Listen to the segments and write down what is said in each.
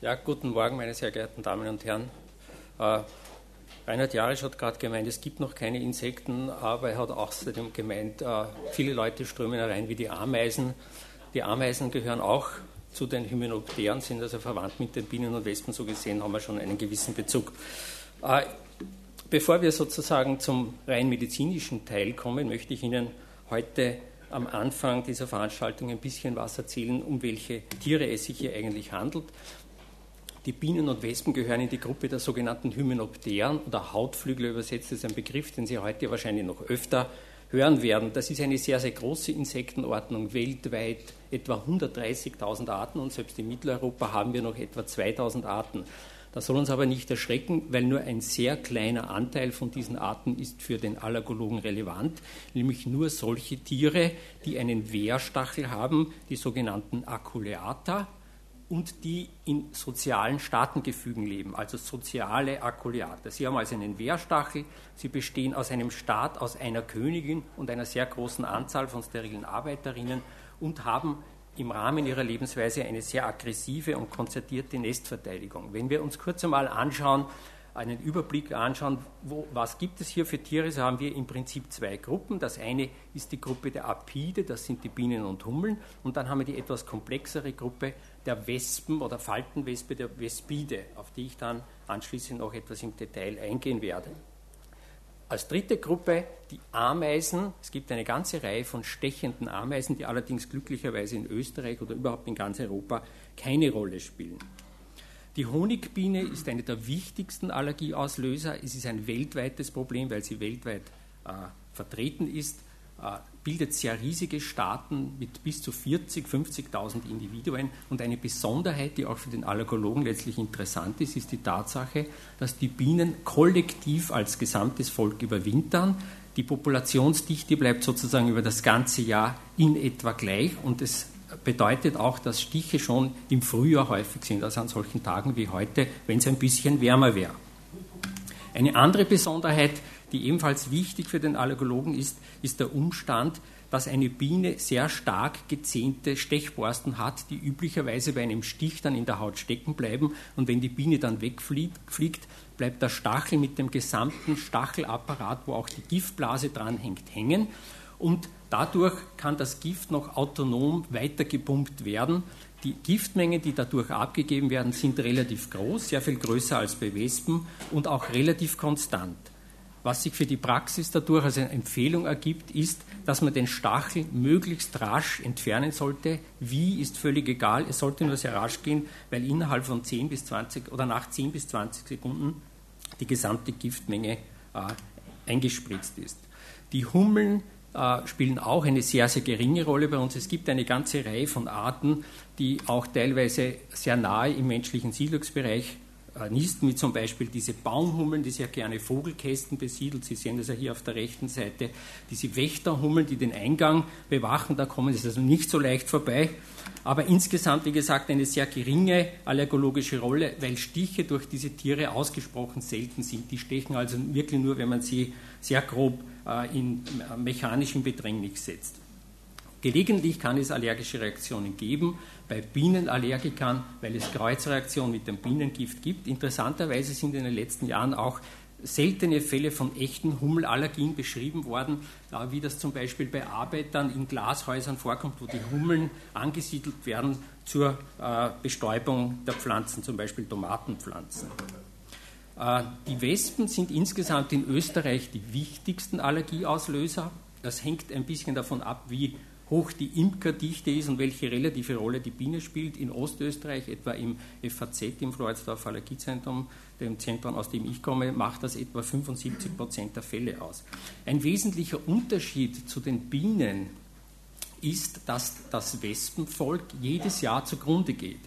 Ja, guten Morgen, meine sehr geehrten Damen und Herren. Äh, Reinhard Jarisch hat gerade gemeint, es gibt noch keine Insekten, aber er hat außerdem gemeint, äh, viele Leute strömen herein wie die Ameisen. Die Ameisen gehören auch zu den Hymenopteren, sind also verwandt mit den Bienen und Wespen. So gesehen haben wir schon einen gewissen Bezug. Äh, bevor wir sozusagen zum rein medizinischen Teil kommen, möchte ich Ihnen heute am Anfang dieser Veranstaltung ein bisschen was erzählen, um welche Tiere es sich hier eigentlich handelt. Die Bienen und Wespen gehören in die Gruppe der sogenannten Hymenopteren oder Hautflügel übersetzt. Ist ein Begriff, den Sie heute wahrscheinlich noch öfter hören werden. Das ist eine sehr, sehr große Insektenordnung, weltweit etwa 130.000 Arten und selbst in Mitteleuropa haben wir noch etwa 2.000 Arten. Das soll uns aber nicht erschrecken, weil nur ein sehr kleiner Anteil von diesen Arten ist für den Allergologen relevant, nämlich nur solche Tiere, die einen Wehrstachel haben, die sogenannten Aculeata, und die in sozialen Staatengefügen leben, also soziale Akuliate. Sie haben also einen Wehrstachel, sie bestehen aus einem Staat, aus einer Königin und einer sehr großen Anzahl von sterilen Arbeiterinnen und haben im Rahmen ihrer Lebensweise eine sehr aggressive und konzertierte Nestverteidigung. Wenn wir uns kurz einmal anschauen, einen Überblick anschauen, wo, was gibt es hier für Tiere, so haben wir im Prinzip zwei Gruppen. Das eine ist die Gruppe der Apide, das sind die Bienen und Hummeln, und dann haben wir die etwas komplexere Gruppe der Wespen oder Faltenwespe, der Vespide, auf die ich dann anschließend noch etwas im Detail eingehen werde. Als dritte Gruppe die Ameisen. Es gibt eine ganze Reihe von stechenden Ameisen, die allerdings glücklicherweise in Österreich oder überhaupt in ganz Europa keine Rolle spielen. Die Honigbiene ist eine der wichtigsten Allergieauslöser. Es ist ein weltweites Problem, weil sie weltweit äh, vertreten ist, bildet sehr riesige Staaten mit bis zu 40, 50.000 Individuen. Und eine Besonderheit, die auch für den Allergologen letztlich interessant ist, ist die Tatsache, dass die Bienen kollektiv als gesamtes Volk überwintern. Die Populationsdichte bleibt sozusagen über das ganze Jahr in etwa gleich und es bedeutet auch, dass Stiche schon im Frühjahr häufig sind, also an solchen Tagen wie heute, wenn es ein bisschen wärmer wäre. Eine andere Besonderheit, die ebenfalls wichtig für den Allergologen ist, ist der Umstand, dass eine Biene sehr stark gezähnte Stechborsten hat, die üblicherweise bei einem Stich dann in der Haut stecken bleiben. Und wenn die Biene dann wegfliegt, bleibt der Stachel mit dem gesamten Stachelapparat, wo auch die Giftblase dranhängt, hängen. Und Dadurch kann das Gift noch autonom weitergepumpt werden. Die Giftmengen, die dadurch abgegeben werden, sind relativ groß, sehr viel größer als bei Wespen und auch relativ konstant. Was sich für die Praxis dadurch als eine Empfehlung ergibt, ist, dass man den Stachel möglichst rasch entfernen sollte. Wie ist völlig egal, es sollte nur sehr rasch gehen, weil innerhalb von 10 bis 20 oder nach 10 bis 20 Sekunden die gesamte Giftmenge äh, eingespritzt ist. Die Hummeln äh, spielen auch eine sehr, sehr geringe Rolle bei uns. Es gibt eine ganze Reihe von Arten, die auch teilweise sehr nahe im menschlichen Siedlungsbereich nisten, wie zum Beispiel diese Baumhummeln, die sehr gerne Vogelkästen besiedelt. Sie sehen das ja hier auf der rechten Seite. Diese Wächterhummeln, die den Eingang bewachen, da kommen sie also nicht so leicht vorbei. Aber insgesamt, wie gesagt, eine sehr geringe allergologische Rolle, weil Stiche durch diese Tiere ausgesprochen selten sind. Die stechen also wirklich nur, wenn man sie sehr grob äh, in mechanischen Bedrängnis setzt. Gelegentlich kann es allergische Reaktionen geben, bei Bienenallergikern, weil es Kreuzreaktionen mit dem Bienengift gibt. Interessanterweise sind in den letzten Jahren auch seltene Fälle von echten Hummelallergien beschrieben worden, wie das zum Beispiel bei Arbeitern in Glashäusern vorkommt, wo die Hummeln angesiedelt werden zur äh, Bestäubung der Pflanzen, zum Beispiel Tomatenpflanzen. Äh, die Wespen sind insgesamt in Österreich die wichtigsten Allergieauslöser. Das hängt ein bisschen davon ab, wie hoch die Imkerdichte ist und welche relative Rolle die Biene spielt. In Ostösterreich, etwa im FAZ, im Floridsdorf Allergiezentrum, dem Zentrum, aus dem ich komme, macht das etwa 75 Prozent der Fälle aus. Ein wesentlicher Unterschied zu den Bienen ist, dass das Wespenvolk jedes Jahr zugrunde geht.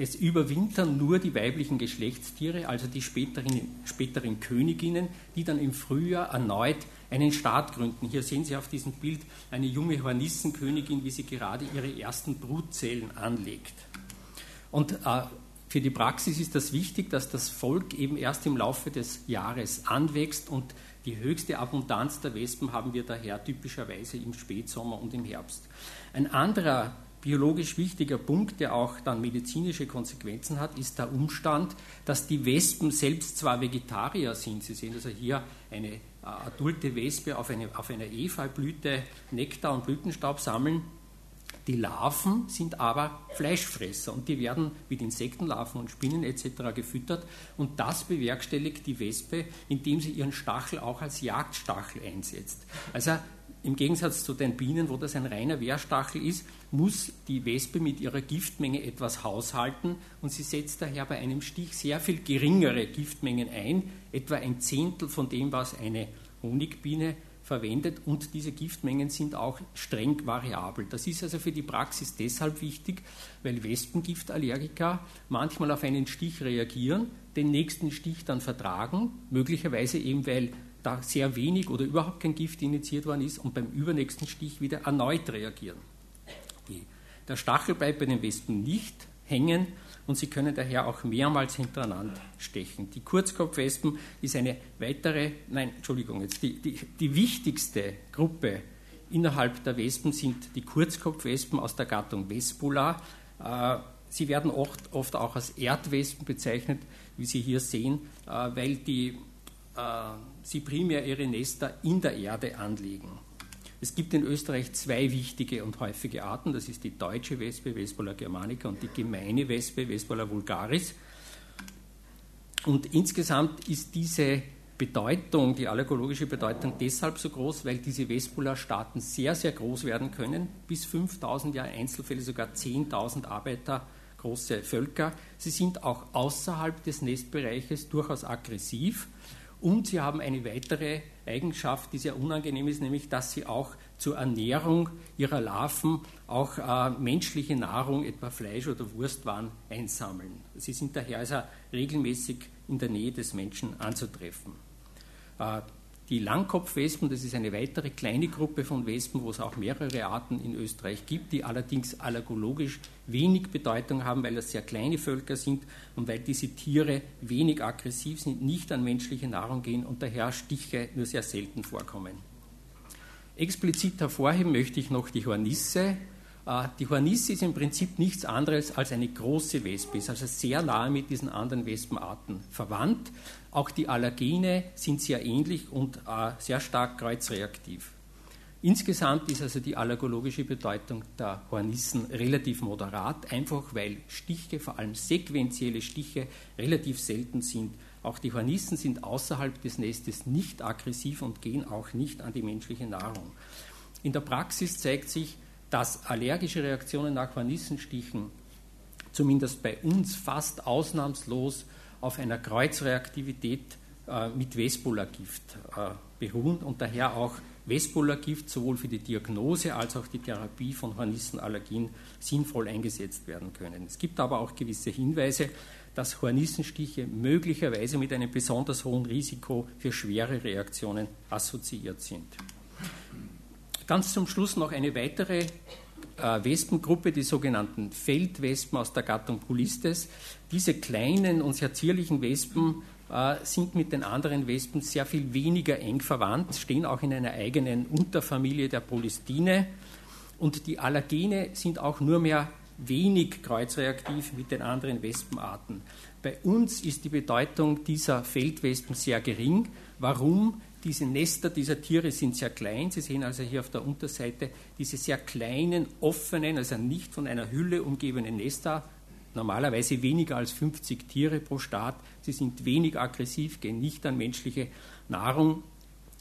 Es überwintern nur die weiblichen Geschlechtstiere, also die späteren, späteren Königinnen, die dann im Frühjahr erneut einen Staat gründen. Hier sehen Sie auf diesem Bild eine junge Hornissenkönigin, wie sie gerade ihre ersten Brutzellen anlegt. Und äh, für die Praxis ist das wichtig, dass das Volk eben erst im Laufe des Jahres anwächst und die höchste Abundanz der Wespen haben wir daher typischerweise im Spätsommer und im Herbst. Ein anderer biologisch wichtiger Punkt, der auch dann medizinische Konsequenzen hat, ist der Umstand, dass die Wespen selbst zwar Vegetarier sind. Sie sehen also hier eine äh, adulte Wespe auf, eine, auf einer Efeublüte Nektar und Blütenstaub sammeln. Die Larven sind aber Fleischfresser und die werden mit Insektenlarven und Spinnen etc. gefüttert und das bewerkstelligt die Wespe, indem sie ihren Stachel auch als Jagdstachel einsetzt. Also im Gegensatz zu den Bienen, wo das ein reiner Wehrstachel ist, muss die Wespe mit ihrer Giftmenge etwas haushalten und sie setzt daher bei einem Stich sehr viel geringere Giftmengen ein, etwa ein Zehntel von dem, was eine Honigbiene verwendet und diese Giftmengen sind auch streng variabel. Das ist also für die Praxis deshalb wichtig, weil Wespengiftallergiker manchmal auf einen Stich reagieren, den nächsten Stich dann vertragen, möglicherweise eben weil da sehr wenig oder überhaupt kein Gift initiiert worden ist und beim übernächsten Stich wieder erneut reagieren. Der Stachel bleibt bei den Wespen nicht hängen und sie können daher auch mehrmals hintereinander stechen. Die Kurzkopfwespen ist eine weitere, nein, Entschuldigung, jetzt die, die, die wichtigste Gruppe innerhalb der Wespen sind die Kurzkopfwespen aus der Gattung Vespula. Äh, sie werden oft, oft auch als Erdwespen bezeichnet, wie Sie hier sehen, äh, weil die äh, sie primär ihre Nester in der Erde anlegen. Es gibt in Österreich zwei wichtige und häufige Arten. Das ist die deutsche Wespe, Vespola germanica, und die gemeine Wespe, Vespola vulgaris. Und insgesamt ist diese Bedeutung, die allergologische Bedeutung deshalb so groß, weil diese Vespula-Staaten sehr, sehr groß werden können. Bis 5000 Jahre Einzelfälle, sogar 10.000 Arbeiter große Völker. Sie sind auch außerhalb des Nestbereiches durchaus aggressiv und sie haben eine weitere Eigenschaft, die sehr unangenehm ist, nämlich dass sie auch zur Ernährung ihrer Larven auch äh, menschliche Nahrung, etwa Fleisch oder Wurstwaren, einsammeln. Sie sind daher also regelmäßig in der Nähe des Menschen anzutreffen. Äh, die Langkopfwespen, das ist eine weitere kleine Gruppe von Wespen, wo es auch mehrere Arten in Österreich gibt, die allerdings allergologisch wenig Bedeutung haben, weil das sehr kleine Völker sind und weil diese Tiere wenig aggressiv sind, nicht an menschliche Nahrung gehen und daher Stiche nur sehr selten vorkommen. Explizit hervorheben möchte ich noch die Hornisse. Äh, die Hornisse ist im Prinzip nichts anderes als eine große Wespe, ist also sehr nahe mit diesen anderen Wespenarten verwandt. Auch die Allergene sind sehr ähnlich und äh, sehr stark kreuzreaktiv. Insgesamt ist also die allergologische Bedeutung der Hornissen relativ moderat, einfach weil Stiche, vor allem sequentielle Stiche, relativ selten sind. Auch die Hornissen sind außerhalb des Nestes nicht aggressiv und gehen auch nicht an die menschliche Nahrung. In der Praxis zeigt sich, dass allergische Reaktionen nach Hornissenstichen zumindest bei uns fast ausnahmslos auf einer Kreuzreaktivität äh, mit Vespola-Gift äh, beruhen und daher auch Vespola-Gift sowohl für die Diagnose als auch die Therapie von Hornissenallergien sinnvoll eingesetzt werden können. Es gibt aber auch gewisse Hinweise, dass Hornissenstiche möglicherweise mit einem besonders hohen Risiko für schwere Reaktionen assoziiert sind. Ganz zum Schluss noch eine weitere äh, Wespengruppe, die sogenannten Feldwespen aus der Gattung Pulistes. Diese kleinen und sehr zierlichen Wespen äh, sind mit den anderen Wespen sehr viel weniger eng verwandt, stehen auch in einer eigenen Unterfamilie der Polistine. Und die Allergene sind auch nur mehr wenig kreuzreaktiv mit den anderen Wespenarten. Bei uns ist die Bedeutung dieser Feldwespen sehr gering. Warum? Diese Nester dieser Tiere sind sehr klein. Sie sehen also hier auf der Unterseite diese sehr kleinen, offenen, also nicht von einer Hülle umgebenen Nester. Normalerweise weniger als 50 Tiere pro Staat. Sie sind wenig aggressiv, gehen nicht an menschliche Nahrung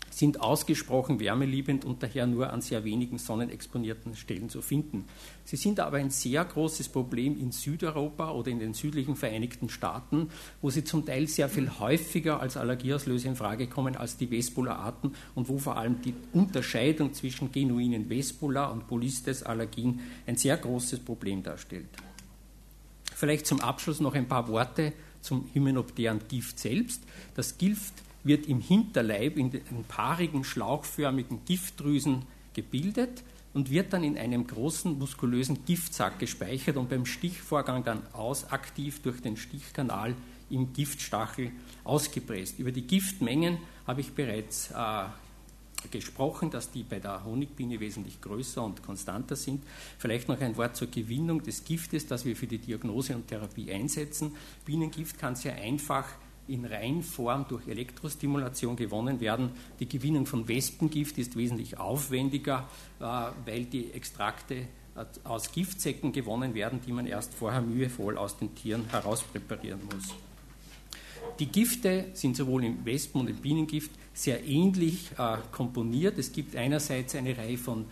sind ausgesprochen wärmeliebend und daher nur an sehr wenigen sonnenexponierten Stellen zu finden. Sie sind aber ein sehr großes Problem in Südeuropa oder in den südlichen Vereinigten Staaten, wo sie zum Teil sehr viel häufiger als Allergieauslöser in Frage kommen als die Vespola-Arten und wo vor allem die Unterscheidung zwischen genuinen Vespola und Polistes-Allergien ein sehr großes Problem darstellt. Vielleicht zum Abschluss noch ein paar Worte zum hymenopteren Gift selbst. Das Gift wird im Hinterleib in den paarigen, schlauchförmigen Giftdrüsen gebildet und wird dann in einem großen muskulösen Giftsack gespeichert und beim Stichvorgang dann ausaktiv durch den Stichkanal im Giftstachel ausgepresst. Über die Giftmengen habe ich bereits äh, gesprochen, dass die bei der Honigbiene wesentlich größer und konstanter sind. Vielleicht noch ein Wort zur Gewinnung des Giftes, das wir für die Diagnose und Therapie einsetzen. Bienengift kann sehr einfach in Reinform durch Elektrostimulation gewonnen werden. Die Gewinnung von Wespengift ist wesentlich aufwendiger, äh, weil die Extrakte äh, aus Giftsäcken gewonnen werden, die man erst vorher mühevoll aus den Tieren herauspräparieren muss. Die Gifte sind sowohl im Wespen- und im Bienengift sehr ähnlich äh, komponiert. Es gibt einerseits eine Reihe von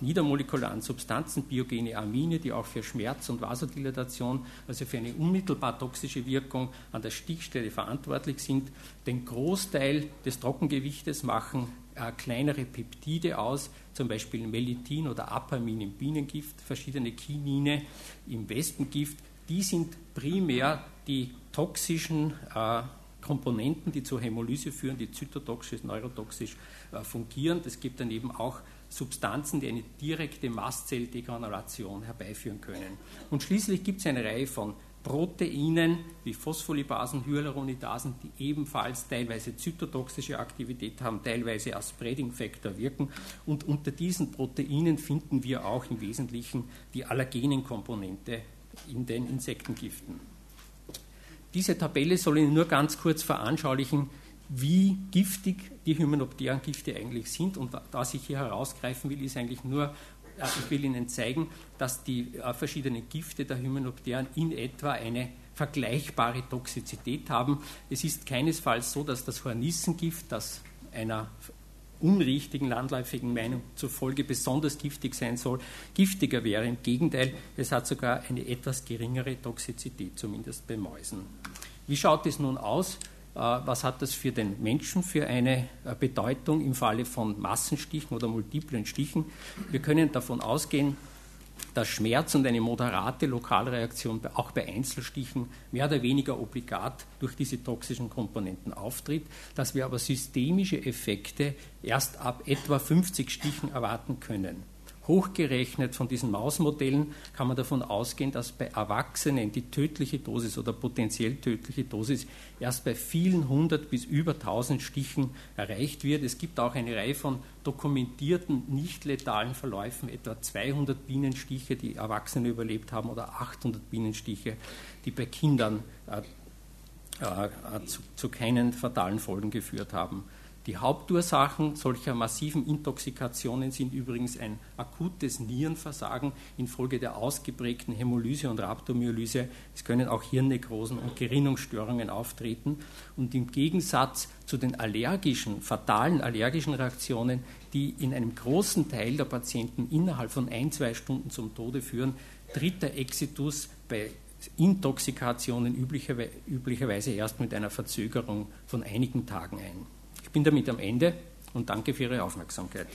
niedermolekularen Substanzen, biogene Amine, die auch für Schmerz und Vasodilatation, also für eine unmittelbar toxische Wirkung an der Stichstelle verantwortlich sind. Den Großteil des Trockengewichtes machen äh, kleinere Peptide aus, zum Beispiel Melithin oder Apamin im Bienengift, verschiedene Kinine im Wespengift. Die sind primär die toxischen äh, Komponenten, die zur Hämolyse führen, die zytotoxisch, neurotoxisch äh, fungieren. Es gibt dann eben auch Substanzen, die eine direkte Mastzelldegeneration herbeiführen können. Und schließlich gibt es eine Reihe von Proteinen wie Phospholipasen, Hyaluronidasen, die ebenfalls teilweise zytotoxische Aktivität haben, teilweise als Spreading-Factor wirken. Und unter diesen Proteinen finden wir auch im Wesentlichen die allergenen Komponente in den Insektengiften. Diese Tabelle soll Ihnen nur ganz kurz veranschaulichen, wie giftig die hymenopteren Gifte eigentlich sind. Und was ich hier herausgreifen will, ist eigentlich nur, äh, ich will Ihnen zeigen, dass die äh, verschiedenen Gifte der Hymenopteren in etwa eine vergleichbare Toxizität haben. Es ist keinesfalls so, dass das Hornissengift, das einer unrichtigen landläufigen Meinung zufolge besonders giftig sein soll, giftiger wäre. Im Gegenteil, es hat sogar eine etwas geringere Toxizität, zumindest bei Mäusen. Wie schaut es nun aus? Äh, was hat das für den Menschen für eine äh, Bedeutung im Falle von Massenstichen oder multiplen Stichen? Wir können davon ausgehen, dass Schmerz und eine moderate Lokalreaktion auch bei Einzelstichen mehr oder weniger obligat durch diese toxischen Komponenten auftritt, dass wir aber systemische Effekte erst ab etwa 50 Stichen erwarten können. Hochgerechnet von diesen Mausmodellen kann man davon ausgehen, dass bei Erwachsenen die tödliche Dosis oder potenziell tödliche Dosis erst bei vielen hundert bis über tausend Stichen erreicht wird. Es gibt auch eine Reihe von dokumentierten nicht letalen Verläufen, etwa 200 Bienenstiche, die Erwachsene überlebt haben, oder 800 Bienenstiche, die bei Kindern äh, äh, zu, zu keinen fatalen Folgen geführt haben. Die Hauptursachen solcher massiven Intoxikationen sind übrigens ein akutes Nierenversagen infolge der ausgeprägten Hämolyse und Rhabdomyolyse. Es können auch Hirnnekrosen und Gerinnungsstörungen auftreten. Und im Gegensatz zu den allergischen, fatalen allergischen Reaktionen, die in einem großen Teil der Patienten innerhalb von ein, zwei Stunden zum Tode führen, tritt der Exitus bei Intoxikationen üblicherweise erst mit einer Verzögerung von einigen Tagen ein. Ich bin damit am Ende und danke für Ihre Aufmerksamkeit.